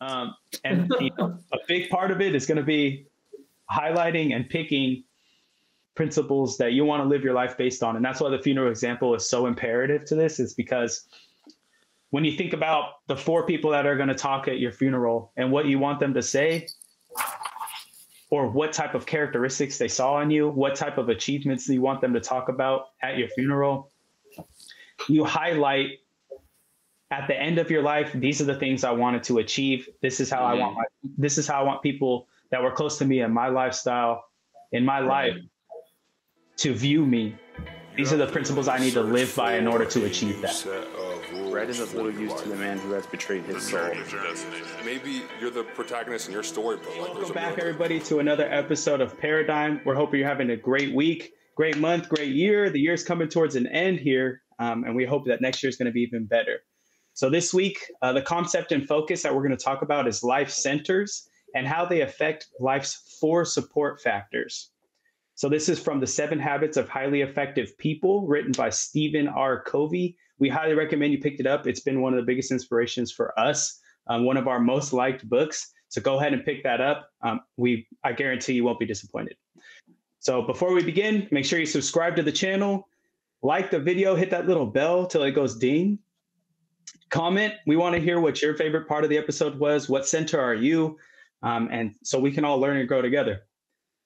Um, and you know, a big part of it is going to be highlighting and picking principles that you want to live your life based on. And that's why the funeral example is so imperative to this, is because when you think about the four people that are going to talk at your funeral and what you want them to say, or what type of characteristics they saw in you, what type of achievements you want them to talk about at your funeral, you highlight at the end of your life, these are the things I wanted to achieve. This is how mm-hmm. I want my, this is how I want people that were close to me in my lifestyle, in my life, to view me. These are the principles I need to live by in order to achieve that. Bread is of little use to the man who has betrayed his soul. Maybe you're the protagonist in your story, but like, welcome back, everybody, to another episode of Paradigm. We're hoping you're having a great week, great month, great year. The year's coming towards an end here, um, and we hope that next year is going to be even better. So this week, uh, the concept and focus that we're going to talk about is life centers and how they affect life's four support factors. So this is from the Seven Habits of Highly Effective People, written by Stephen R. Covey. We highly recommend you picked it up. It's been one of the biggest inspirations for us, um, one of our most liked books. So go ahead and pick that up. Um, we, I guarantee you won't be disappointed. So before we begin, make sure you subscribe to the channel, like the video, hit that little bell till it goes ding. Comment. We want to hear what your favorite part of the episode was. What center are you? Um, and so we can all learn and grow together.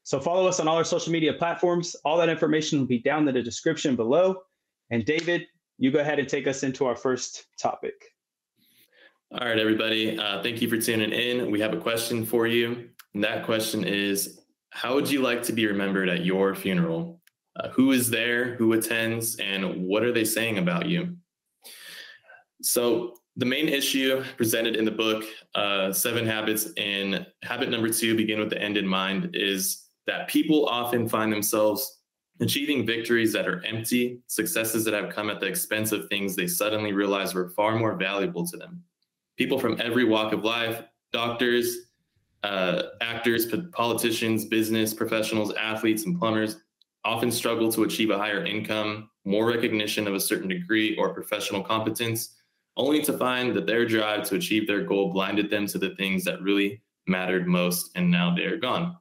So follow us on all our social media platforms. All that information will be down in the description below. And David, you go ahead and take us into our first topic. All right, everybody. Uh, thank you for tuning in. We have a question for you. And that question is How would you like to be remembered at your funeral? Uh, who is there? Who attends? And what are they saying about you? So, the main issue presented in the book, uh, Seven Habits, and habit number two, begin with the end in mind, is that people often find themselves achieving victories that are empty, successes that have come at the expense of things they suddenly realize were far more valuable to them. People from every walk of life, doctors, uh, actors, politicians, business professionals, athletes, and plumbers often struggle to achieve a higher income, more recognition of a certain degree or professional competence, only to find that their drive to achieve their goal blinded them to the things that really mattered most, and now they are gone.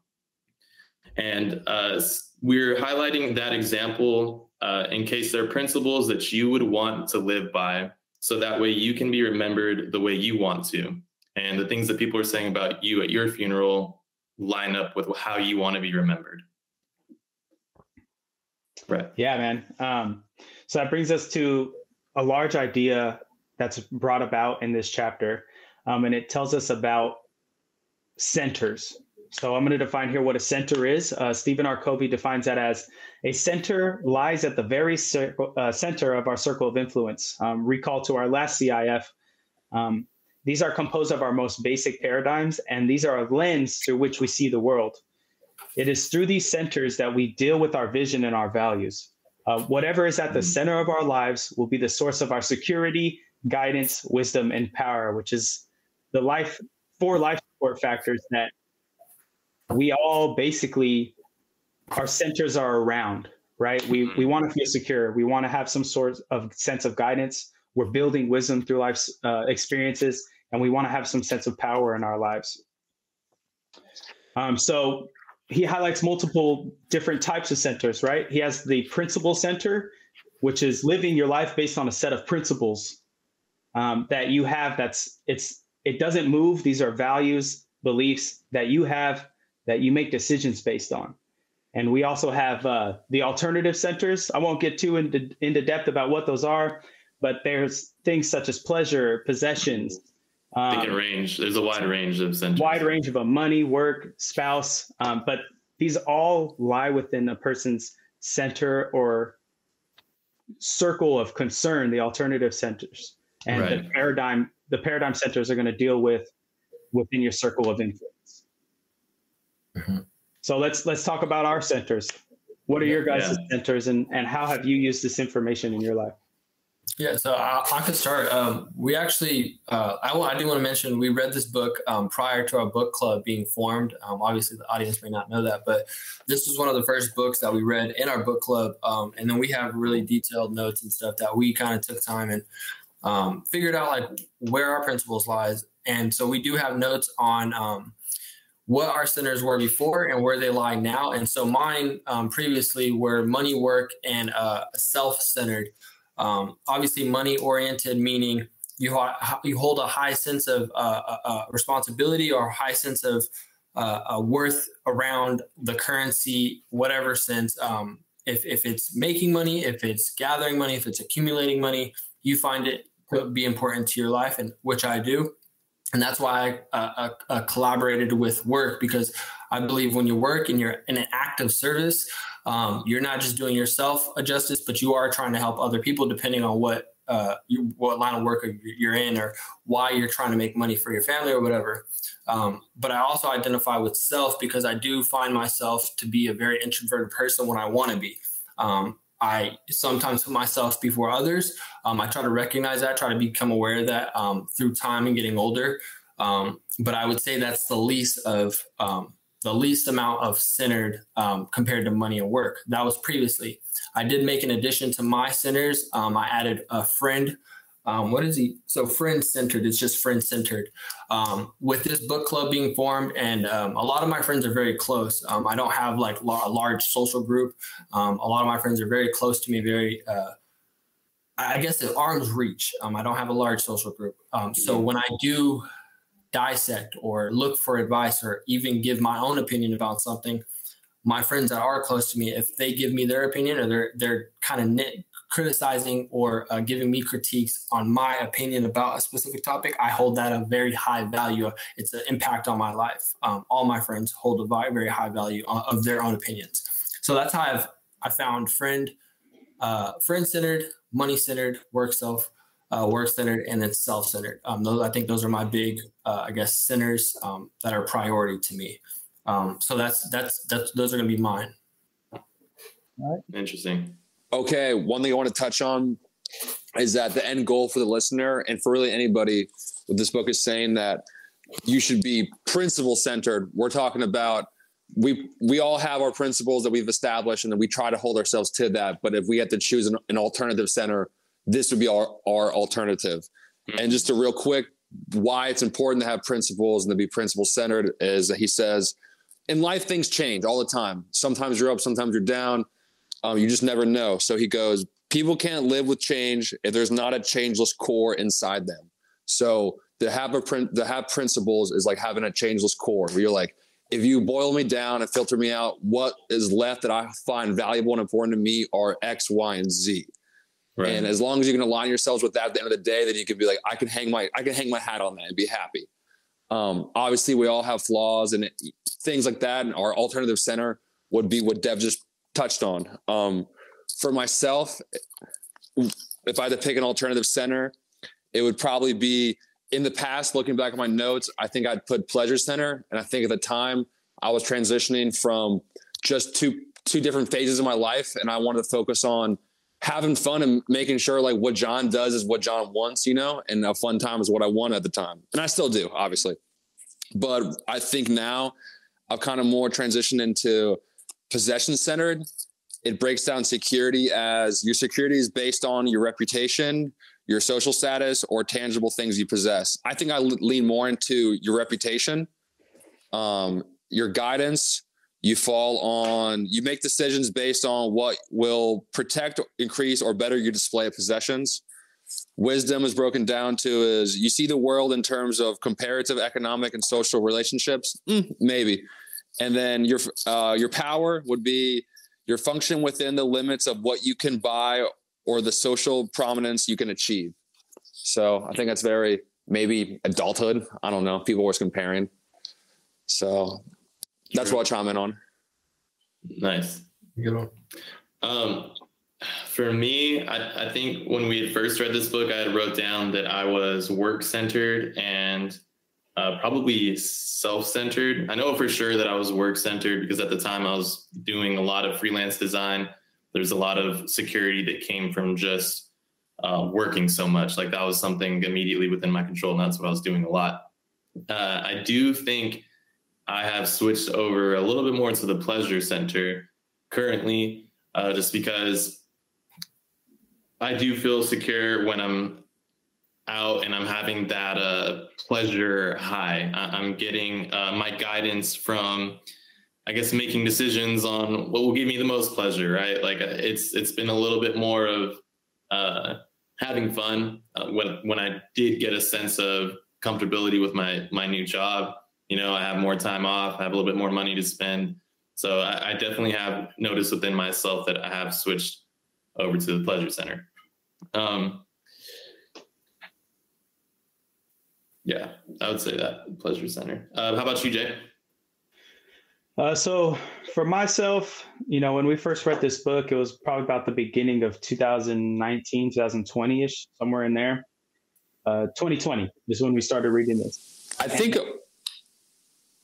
And uh, we're highlighting that example uh, in case there are principles that you would want to live by so that way you can be remembered the way you want to. And the things that people are saying about you at your funeral line up with how you want to be remembered. Right yeah man. Um, so that brings us to a large idea that's brought about in this chapter um, and it tells us about centers so I'm going to define here what a center is. Uh, Stephen R. Covey defines that as a center lies at the very circle, uh, center of our circle of influence. Um, recall to our last CIF. Um, these are composed of our most basic paradigms, and these are a lens through which we see the world. It is through these centers that we deal with our vision and our values. Uh, whatever is at the center of our lives will be the source of our security, guidance, wisdom, and power, which is the life four life support factors that we all basically our centers are around right? We we want to feel secure. We want to have some sort of sense of guidance. We're building wisdom through life's uh, experiences and we want to have some sense of power in our lives. Um, so he highlights multiple different types of centers right? He has the principle center which is living your life based on a set of principles um, that you have that's it's it doesn't move these are values beliefs that you have that you make decisions based on. And we also have uh, the alternative centers. I won't get too into, into depth about what those are, but there's things such as pleasure, possessions. Um, they can range. There's a wide range of centers. Wide range of a money, work, spouse. Um, but these all lie within a person's center or circle of concern, the alternative centers. And right. the paradigm, the paradigm centers are going to deal with within your circle of influence. Mm-hmm. So let's let's talk about our centers. What are your guys' yeah. centers, and and how have you used this information in your life? Yeah, so I, I could start. Um, we actually, uh, I, I do want to mention, we read this book um, prior to our book club being formed. Um, obviously, the audience may not know that, but this was one of the first books that we read in our book club. Um, and then we have really detailed notes and stuff that we kind of took time and um, figured out like where our principles lies. And so we do have notes on um, what our centers were before and where they lie now. And so mine um, previously were money work and uh, self centered. Um, obviously, money oriented, meaning you, ha- you hold a high sense of uh, uh, uh responsibility or a high sense of uh, worth around the currency, whatever sense. Um, if, if it's making money, if it's gathering money, if it's accumulating money, you find it be important to your life, and which I do. And that's why I uh, uh, uh, collaborated with work because I believe when you work and you're in an active service, um, you're not just doing yourself a justice, but you are trying to help other people depending on what uh, you, what line of work you're in or why you're trying to make money for your family or whatever. Um, but I also identify with self because I do find myself to be a very introverted person when I want to be. Um, I sometimes put myself before others. Um, I try to recognize that, try to become aware of that um, through time and getting older. Um, but I would say that's the least of um, the least amount of centered um, compared to money and work. That was previously. I did make an addition to my centers. Um, I added a friend um, what is he? So friend centered. It's just friend centered. Um, with this book club being formed, and um, a lot of my friends are very close. Um, I don't have like la- a large social group. Um, a lot of my friends are very close to me. Very, uh, I guess, at arm's reach. Um, I don't have a large social group. so when I do dissect or look for advice or even give my own opinion about something, my friends that are close to me, if they give me their opinion or they're they're kind of nit criticizing or uh, giving me critiques on my opinion about a specific topic, I hold that a very high value. It's an impact on my life. Um, all my friends hold a very high value of their own opinions. So that's how I've I found friend, uh, friend centered, money centered, work self, uh, work centered, and then self centered. Um, those I think those are my big, uh, I guess, centers um, that are priority to me. Um, so that's that's that's those are going to be mine. All right. Interesting. Okay, one thing I want to touch on is that the end goal for the listener and for really anybody with this book is saying that you should be principle centered. We're talking about we we all have our principles that we've established and then we try to hold ourselves to that. But if we had to choose an, an alternative center, this would be our, our alternative. Mm-hmm. And just a real quick why it's important to have principles and to be principle centered is that he says in life things change all the time. Sometimes you're up, sometimes you're down um, you just never know. So he goes, people can't live with change if there's not a changeless core inside them. So to have a print, to have principles is like having a changeless core where you're like, if you boil me down and filter me out, what is left that I find valuable and important to me are X, Y, and Z. Right. And as long as you can align yourselves with that at the end of the day, then you can be like, I can hang my, I can hang my hat on that and be happy. Um, obviously, we all have flaws and it, things like that. And our alternative center would be what Dev just touched on. Um, for myself, if I had to pick an alternative center, it would probably be in the past, looking back at my notes, I think I'd put pleasure center. And I think at the time I was transitioning from just two, two different phases of my life. And I wanted to focus on having fun and making sure like what John does is what John wants, you know, and a fun time is what I want at the time. And I still do, obviously. But I think now I've kind of more transitioned into possession centered. It breaks down security as your security is based on your reputation, your social status, or tangible things you possess. I think I lean more into your reputation, um, your guidance. You fall on, you make decisions based on what will protect, increase, or better your display of possessions. Wisdom is broken down to is you see the world in terms of comparative economic and social relationships. Mm, maybe and then your uh, your power would be your function within the limits of what you can buy or the social prominence you can achieve. So I think that's very maybe adulthood. I don't know. People were comparing. So that's what I'll chime in on. Nice. Good one. Um, for me, I, I think when we had first read this book, I had wrote down that I was work centered and uh, probably self-centered. I know for sure that I was work-centered because at the time I was doing a lot of freelance design. There's a lot of security that came from just uh, working so much. Like that was something immediately within my control, and that's what I was doing a lot. Uh, I do think I have switched over a little bit more to the pleasure center currently, uh, just because I do feel secure when I'm out and I'm having that uh, pleasure high. I'm getting uh, my guidance from, I guess, making decisions on what will give me the most pleasure. Right? Like uh, it's it's been a little bit more of uh, having fun uh, when when I did get a sense of comfortability with my my new job. You know, I have more time off. I have a little bit more money to spend. So I, I definitely have noticed within myself that I have switched over to the pleasure center. Um, yeah, I would say that pleasure center. Uh, how about you, Jay? Uh, so for myself, you know, when we first read this book, it was probably about the beginning of 2019, 2020 ish, somewhere in there. Uh, 2020 is when we started reading this. I think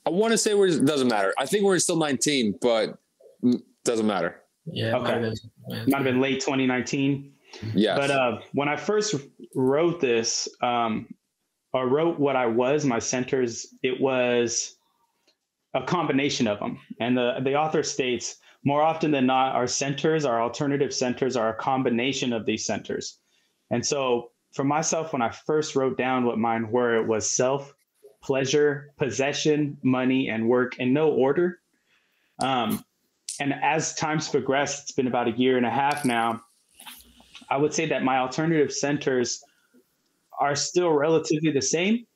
I want to say we're it doesn't matter. I think we're still 19, but doesn't matter. Yeah, okay. Might have been late 2019. Yeah. But uh, when I first wrote this, um, or wrote what I was, my centers, it was a combination of them. And the, the author states more often than not, our centers, our alternative centers, are a combination of these centers. And so for myself, when I first wrote down what mine were, it was self, pleasure, possession, money, and work in no order. Um, and as time's progressed, it's been about a year and a half now. I would say that my alternative centers are still relatively the same.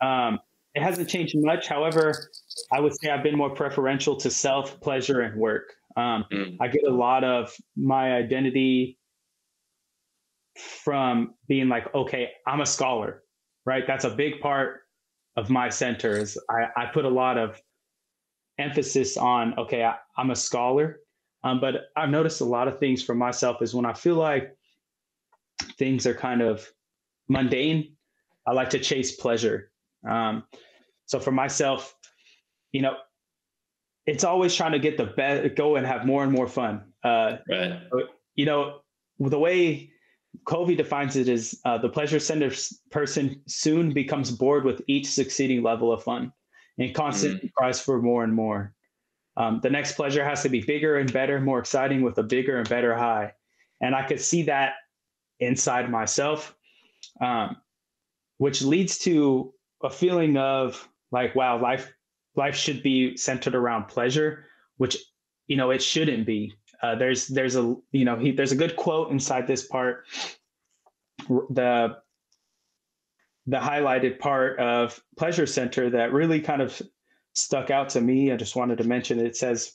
Um, it hasn't changed much. However, I would say I've been more preferential to self, pleasure, and work. Um, mm. I get a lot of my identity from being like, okay, I'm a scholar, right? That's a big part of my centers. I, I put a lot of emphasis on, okay, I, am a scholar. Um, but I've noticed a lot of things for myself is when I feel like things are kind of mundane, I like to chase pleasure. Um, so for myself, you know, it's always trying to get the best, go and have more and more fun. Uh, right. You know, the way Covey defines it is uh, the pleasure center person soon becomes bored with each succeeding level of fun and constantly mm. cries for more and more. Um, the next pleasure has to be bigger and better, more exciting with a bigger and better high. And I could see that inside myself, um, which leads to a feeling of like, wow, life life should be centered around pleasure, which you know it shouldn't be. Uh, there's there's a you know he, there's a good quote inside this part. The the highlighted part of pleasure center that really kind of stuck out to me. I just wanted to mention it. it says,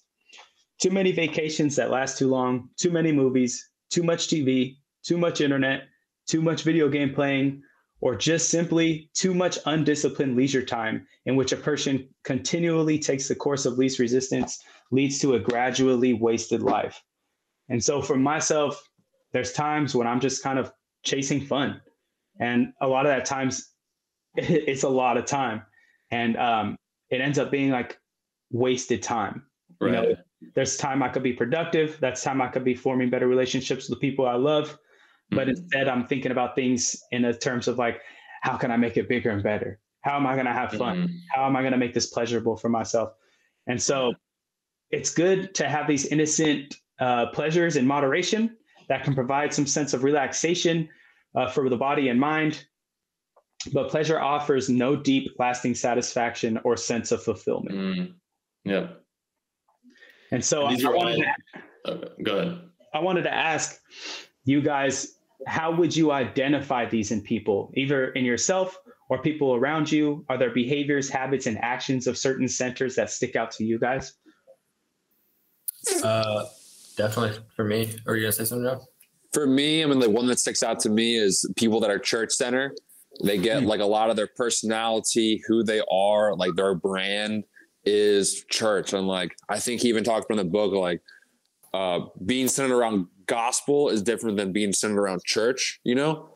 "Too many vacations that last too long, too many movies, too much TV, too much internet, too much video game playing, or just simply too much undisciplined leisure time in which a person continually takes the course of least resistance leads to a gradually wasted life. And so for myself, there's times when I'm just kind of chasing fun. And a lot of that times it's a lot of time. And um, it ends up being like wasted time. Right. You know, there's time I could be productive. That's time I could be forming better relationships with the people I love. But mm-hmm. instead, I'm thinking about things in the terms of like, how can I make it bigger and better? How am I going to have fun? Mm-hmm. How am I going to make this pleasurable for myself? And so it's good to have these innocent uh, pleasures in moderation that can provide some sense of relaxation uh, for the body and mind. But pleasure offers no deep, lasting satisfaction or sense of fulfillment. Mm. Yeah. And so and I, wanted all... to, okay, go ahead. I wanted to ask you guys how would you identify these in people, either in yourself or people around you? Are there behaviors, habits, and actions of certain centers that stick out to you guys? Uh, definitely for me. Are you gonna say something, Joe? For me, I mean, the one that sticks out to me is people that are church center. They get hmm. like a lot of their personality, who they are, like their brand is church. And like, I think he even talked from the book, like, uh, being centered around gospel is different than being centered around church, you know?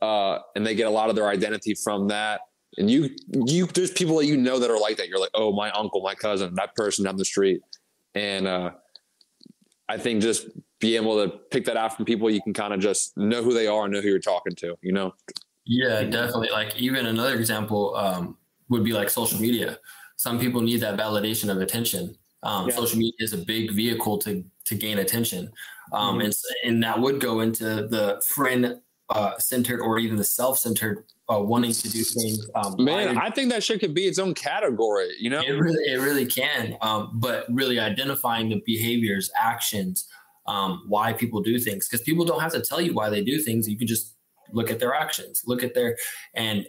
Uh, and they get a lot of their identity from that. And you, you, there's people that you know that are like that. You're like, oh, my uncle, my cousin, that person down the street. And uh, I think just be able to pick that out from people, you can kind of just know who they are and know who you're talking to, you know? Yeah, definitely. Like even another example um, would be like social media. Some people need that validation of attention. Um, yeah. Social media is a big vehicle to to gain attention, um, mm-hmm. and and that would go into the friend uh, centered or even the self centered uh, wanting to do things. Um, Man, I think that shit could be its own category. You know, it really, it really can. Um, but really identifying the behaviors, actions, um, why people do things, because people don't have to tell you why they do things. You can just look at their actions, look at their, and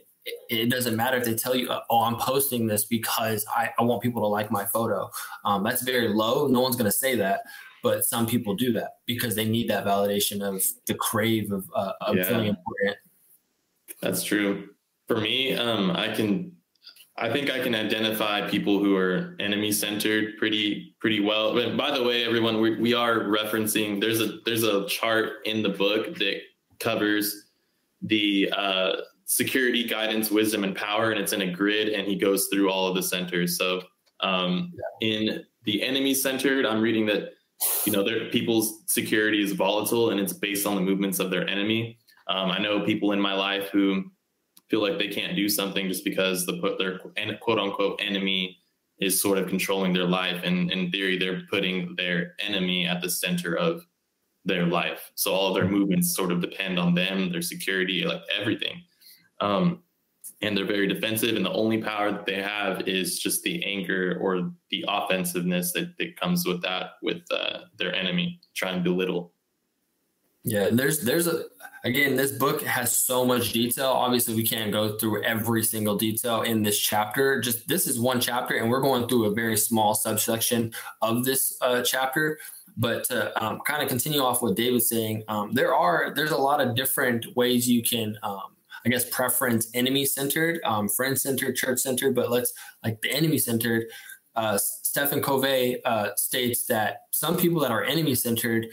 it, doesn't matter if they tell you, oh, I'm posting this because I, I want people to like my photo. Um, that's very low. No one's going to say that but some people do that because they need that validation of the crave of, uh, of yeah. feeling important that's true. For me, um, I can, I think I can identify people who are enemy centered pretty pretty well. But by the way, everyone, we, we are referencing. There's a there's a chart in the book that covers the uh, security, guidance, wisdom, and power, and it's in a grid, and he goes through all of the centers. So um, in the enemy centered, I'm reading that you know their people's security is volatile and it's based on the movements of their enemy um, I know people in my life who feel like they can't do something just because the put their quote unquote enemy is sort of controlling their life. And in theory, they're putting their enemy at the center of their life. So all their movements sort of depend on them, their security, like everything. Um, and they're very defensive. And the only power that they have is just the anger or the offensiveness that, that comes with that, with uh, their enemy, trying to belittle. Yeah, there's there's a again this book has so much detail. Obviously, we can't go through every single detail in this chapter. Just this is one chapter, and we're going through a very small subsection of this uh, chapter. But to um, kind of continue off what David's saying, um, there are there's a lot of different ways you can. Um, I guess preference enemy centered, um, friend centered, church centered, but let's like the enemy centered. Uh, Stephen Covey uh, states that some people that are enemy centered,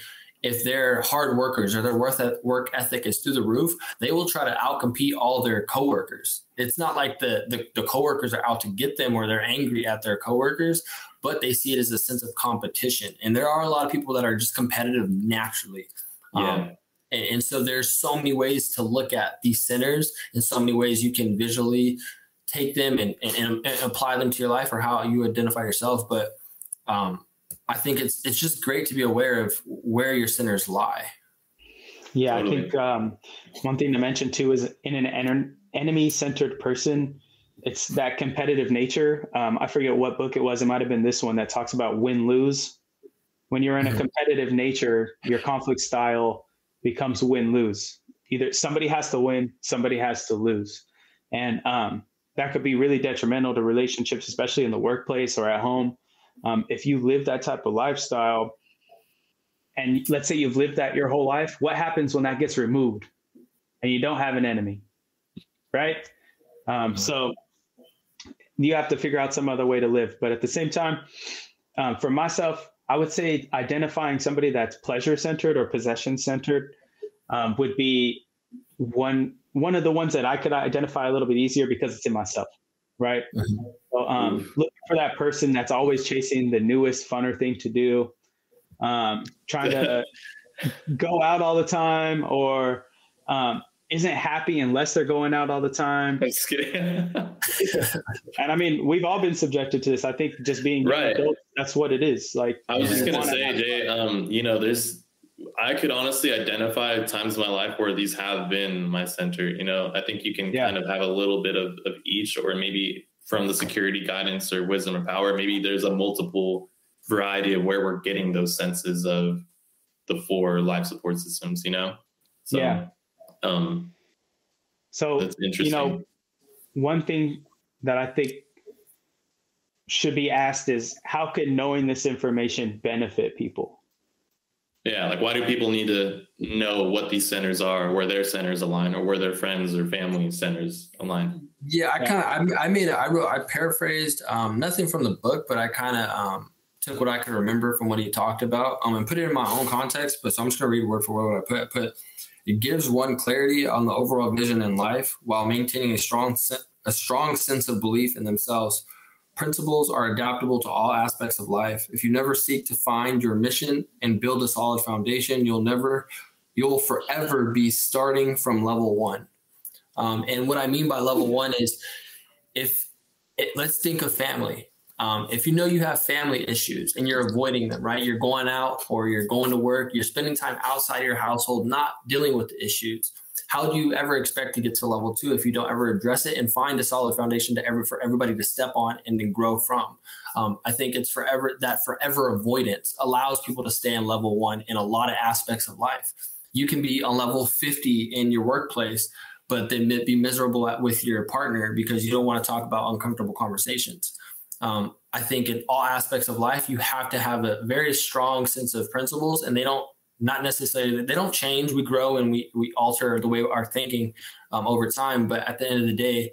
if they're hard workers or their work ethic is through the roof, they will try to outcompete all their coworkers. It's not like the, the, the coworkers are out to get them or they're angry at their coworkers, but they see it as a sense of competition. And there are a lot of people that are just competitive naturally. Yeah. Um, and, and so there's so many ways to look at these centers and so many ways you can visually take them and, and, and apply them to your life or how you identify yourself. But um, I think it's it's just great to be aware of where your centers lie. Yeah, totally. I think um, one thing to mention too is in an en- enemy-centered person, it's that competitive nature. Um, I forget what book it was. It might have been this one that talks about win lose. When you're in a mm-hmm. competitive nature, your conflict style becomes win lose. Either somebody has to win, somebody has to lose, and um, that could be really detrimental to relationships, especially in the workplace or at home. Um, if you live that type of lifestyle, and let's say you've lived that your whole life, what happens when that gets removed and you don't have an enemy, right? Um, mm-hmm. so you have to figure out some other way to live. But at the same time, um, for myself, I would say identifying somebody that's pleasure centered or possession centered um, would be one one of the ones that I could identify a little bit easier because it's in myself, right? Mm-hmm. So um, looking for that person that's always chasing the newest, funner thing to do, um, trying to go out all the time, or um, isn't happy unless they're going out all the time. Just kidding. and I mean, we've all been subjected to this. I think just being right. Adult, that's what it is. Like I was just gonna say, Jay. Um, you know, there's I could honestly identify times in my life where these have been my center. You know, I think you can yeah. kind of have a little bit of, of each, or maybe from the security guidance or wisdom or power, maybe there's a multiple variety of where we're getting those senses of the four life support systems, you know? So, yeah. Um, so, that's interesting. you know, one thing that I think should be asked is how could knowing this information benefit people? Yeah, like why do people need to know what these centers are, where their centers align, or where their friends or family centers align? Yeah, I kind of I, I made. I wrote I paraphrased um, nothing from the book, but I kind of um, took what I could remember from what he talked about um, and put it in my own context. But so I'm just gonna read word for word what I put. I put it gives one clarity on the overall vision in life while maintaining a strong a strong sense of belief in themselves Principles are adaptable to all aspects of life. If you never seek to find your mission and build a solid foundation, you'll never, you'll forever be starting from level one. Um, and what I mean by level one is if it, let's think of family. Um, if you know you have family issues and you're avoiding them, right? You're going out or you're going to work, you're spending time outside your household, not dealing with the issues how do you ever expect to get to level two if you don't ever address it and find a solid foundation to ever for everybody to step on and then grow from? Um, I think it's forever that forever avoidance allows people to stay in level one in a lot of aspects of life. You can be on level 50 in your workplace, but then be miserable at, with your partner because you don't want to talk about uncomfortable conversations. Um, I think in all aspects of life, you have to have a very strong sense of principles, and they don't not necessarily they don't change. We grow and we we alter the way our thinking um, over time, but at the end of the day,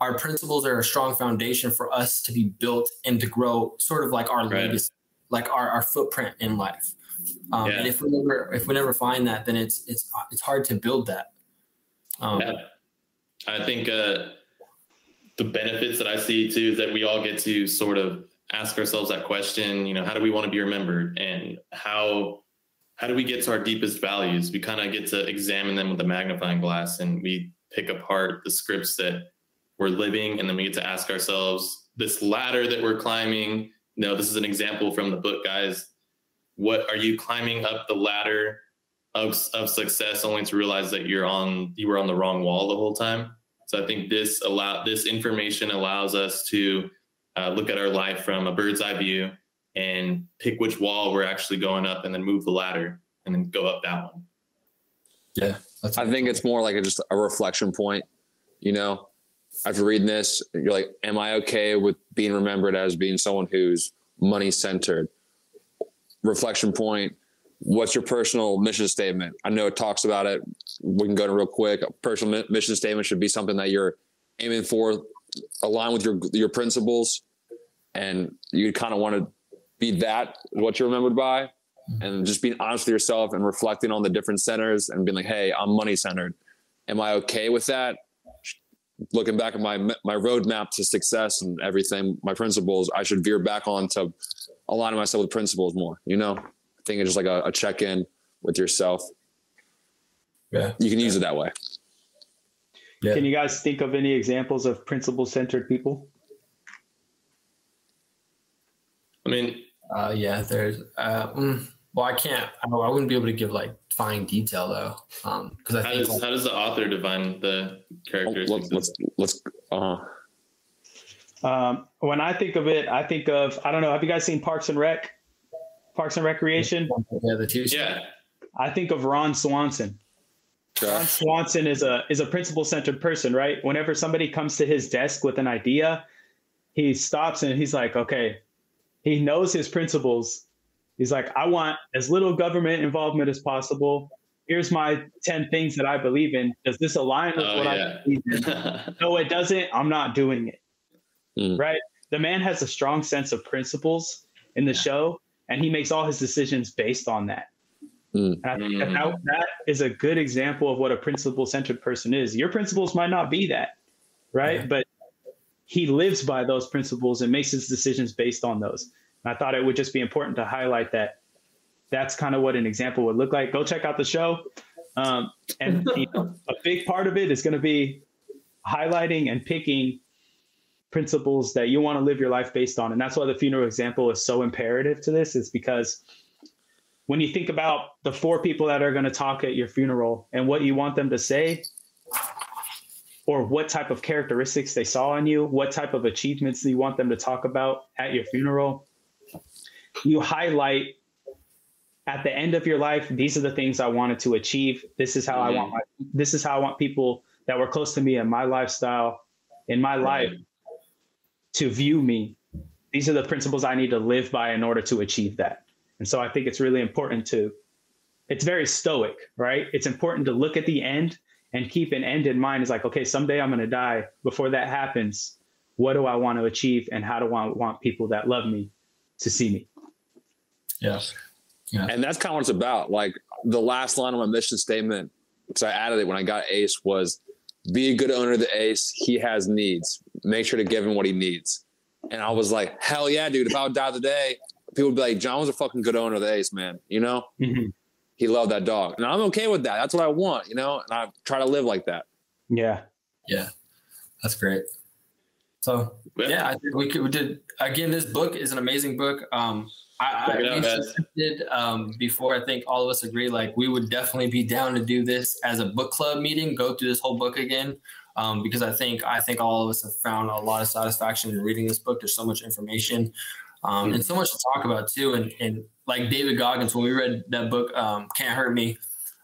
our principles are a strong foundation for us to be built and to grow, sort of like our right. legacy, like our, our footprint in life. Um, yeah. And if we never if we never find that, then it's it's it's hard to build that. Um, yeah. I think uh, the benefits that I see too is that we all get to sort of ask ourselves that question. You know, how do we want to be remembered, and how how do we get to our deepest values? We kind of get to examine them with a magnifying glass, and we pick apart the scripts that we're living, and then we get to ask ourselves this ladder that we're climbing. Know, this is an example from the book, guys. What are you climbing up the ladder of, of success only to realize that you're on you were on the wrong wall the whole time? So I think this allow this information allows us to uh, look at our life from a bird's eye view and pick which wall we're actually going up, and then move the ladder and then go up that one. Yeah, I think it's more like a, just a reflection point. You know, after reading this, you're like, am I okay with being remembered as being someone who's money centered? Reflection point. What's your personal mission statement? I know it talks about it. We can go to real quick. A personal mission statement should be something that you're aiming for, align with your your principles, and you kind of want to be that what you're remembered by, and just being honest with yourself and reflecting on the different centers and being like, hey, I'm money centered. Am I okay with that? looking back at my my roadmap to success and everything, my principles, I should veer back on to aligning myself with principles more. You know, think it's just like a, a check in with yourself. Yeah, you can use it that way. Yeah. Can you guys think of any examples of principle centered people? I mean, uh, yeah, there's. Uh, mm, well, I can't. I, I wouldn't be able to give like fine detail though, Um, because um, I how think does, like, how does the author define the characters? Let's let's, let's uh um, when I think of it, I think of I don't know. Have you guys seen Parks and Rec? Parks and Recreation. Yeah, the two. Yeah. I think of Ron Swanson. Ron Swanson is a is a principle centered person, right? Whenever somebody comes to his desk with an idea, he stops and he's like, okay, he knows his principles He's like, I want as little government involvement as possible. Here's my 10 things that I believe in. Does this align with oh, what yeah. I believe in? no, it doesn't. I'm not doing it. Mm. Right? The man has a strong sense of principles in the show, and he makes all his decisions based on that. Mm. And I think that, that, that is a good example of what a principle centered person is. Your principles might not be that, right? Yeah. But he lives by those principles and makes his decisions based on those. I thought it would just be important to highlight that that's kind of what an example would look like. Go check out the show. Um, and you know, a big part of it is going to be highlighting and picking principles that you want to live your life based on. And that's why the funeral example is so imperative to this, is because when you think about the four people that are going to talk at your funeral and what you want them to say, or what type of characteristics they saw in you, what type of achievements you want them to talk about at your funeral, you highlight at the end of your life these are the things i wanted to achieve this is how mm-hmm. i want my, this is how i want people that were close to me in my lifestyle in my life to view me these are the principles i need to live by in order to achieve that and so i think it's really important to it's very stoic right it's important to look at the end and keep an end in mind is like okay someday i'm going to die before that happens what do i want to achieve and how do i want people that love me to see me yeah. Yeah. And that's kind of what it's about. Like the last line of my mission statement, because I added it when I got Ace, was be a good owner of the Ace. He has needs. Make sure to give him what he needs. And I was like, hell yeah, dude. If I would die today, people would be like, John was a fucking good owner of the Ace, man. You know? Mm-hmm. He loved that dog. And I'm okay with that. That's what I want, you know? And I try to live like that. Yeah. Yeah. That's great. So yeah, I think we, could, we did again. This book is an amazing book. Um, I, I out, did um, before. I think all of us agree like we would definitely be down to do this as a book club meeting. Go through this whole book again um, because I think I think all of us have found a lot of satisfaction in reading this book. There's so much information um, and so much to talk about too. And, and like David Goggins, when we read that book, um, Can't Hurt Me,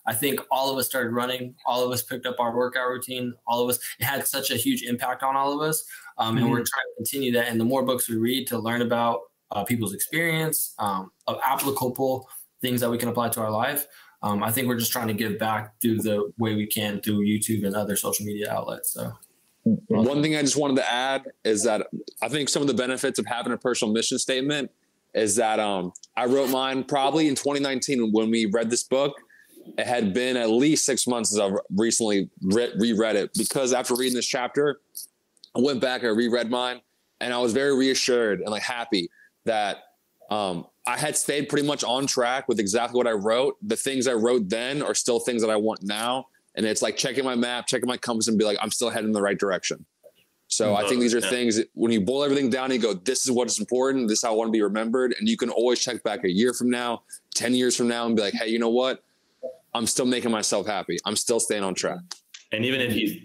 I think all of us started running. All of us picked up our workout routine. All of us, it had such a huge impact on all of us. Um, mm-hmm. And we're trying to continue that. And the more books we read to learn about uh, people's experience um, of applicable things that we can apply to our life, um, I think we're just trying to give back through the way we can through YouTube and other social media outlets. So. One thing I just wanted to add is that I think some of the benefits of having a personal mission statement is that um, I wrote mine probably in 2019 when we read this book. It had been at least six months as I've recently re- reread it because after reading this chapter, I went back and I reread mine, and I was very reassured and like happy that um, I had stayed pretty much on track with exactly what I wrote. The things I wrote then are still things that I want now, and it's like checking my map, checking my compass, and be like, I'm still heading in the right direction. So I think these are things that when you boil everything down, you go, this is what is important. This is how I want to be remembered. And you can always check back a year from now, 10 years from now, and be like, hey, you know what? I'm still making myself happy. I'm still staying on track. And even if you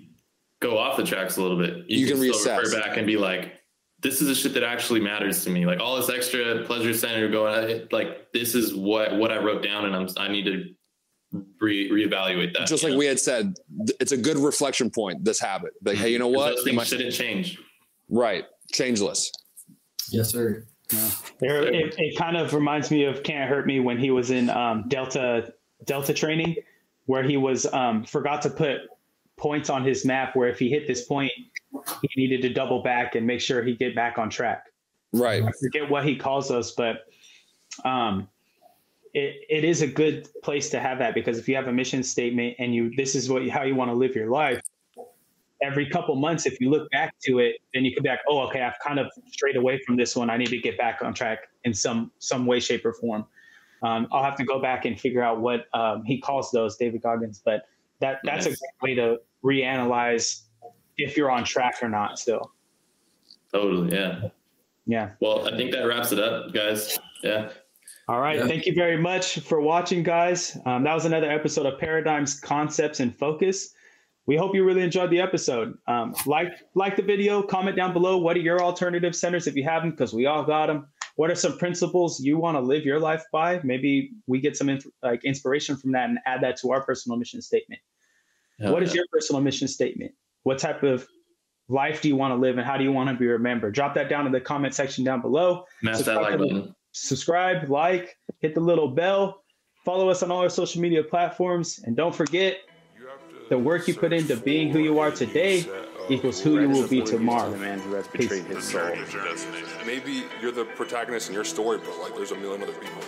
go off the tracks a little bit, you, you can, can reassess. refer back and be like, this is the shit that actually matters to me. Like all this extra pleasure center going, like this is what what I wrote down, and I'm I need to re- reevaluate that. Just like know? we had said, it's a good reflection point. This habit, like, hey, you know what? Those things I, shouldn't change. Right, changeless. Yes, sir. Yeah. It, it, kind of reminds me of "Can't Hurt Me" when he was in um, Delta Delta training, where he was um, forgot to put points on his map. Where if he hit this point, he needed to double back and make sure he get back on track. Right. I forget what he calls us, but um, it, it is a good place to have that because if you have a mission statement and you this is what how you want to live your life, every couple months, if you look back to it, then you could be like, oh, okay, I've kind of strayed away from this one. I need to get back on track in some some way, shape, or form. Um, I'll have to go back and figure out what um, he calls those, David Goggins. But that that's nice. a great way to reanalyze if you're on track or not still. Totally. Yeah. Yeah. Well, I think that wraps it up, guys. Yeah. All right. Yeah. Thank you very much for watching, guys. Um, that was another episode of Paradigms, Concepts, and Focus. We hope you really enjoyed the episode. Um, like like the video, comment down below. What are your alternative centers if you have them? Because we all got them. What are some principles you want to live your life by? Maybe we get some inf- like inspiration from that and add that to our personal mission statement. What is your personal mission statement? What type of life do you want to live and how do you want to be remembered? Drop that down in the comment section down below. Smash that like button. Subscribe, like, hit the little bell, follow us on all our social media platforms, and don't forget the work you put into being who you are today equals who you will be tomorrow. The man who has betrayed his soul. Maybe you're the protagonist in your story, but like there's a million other people.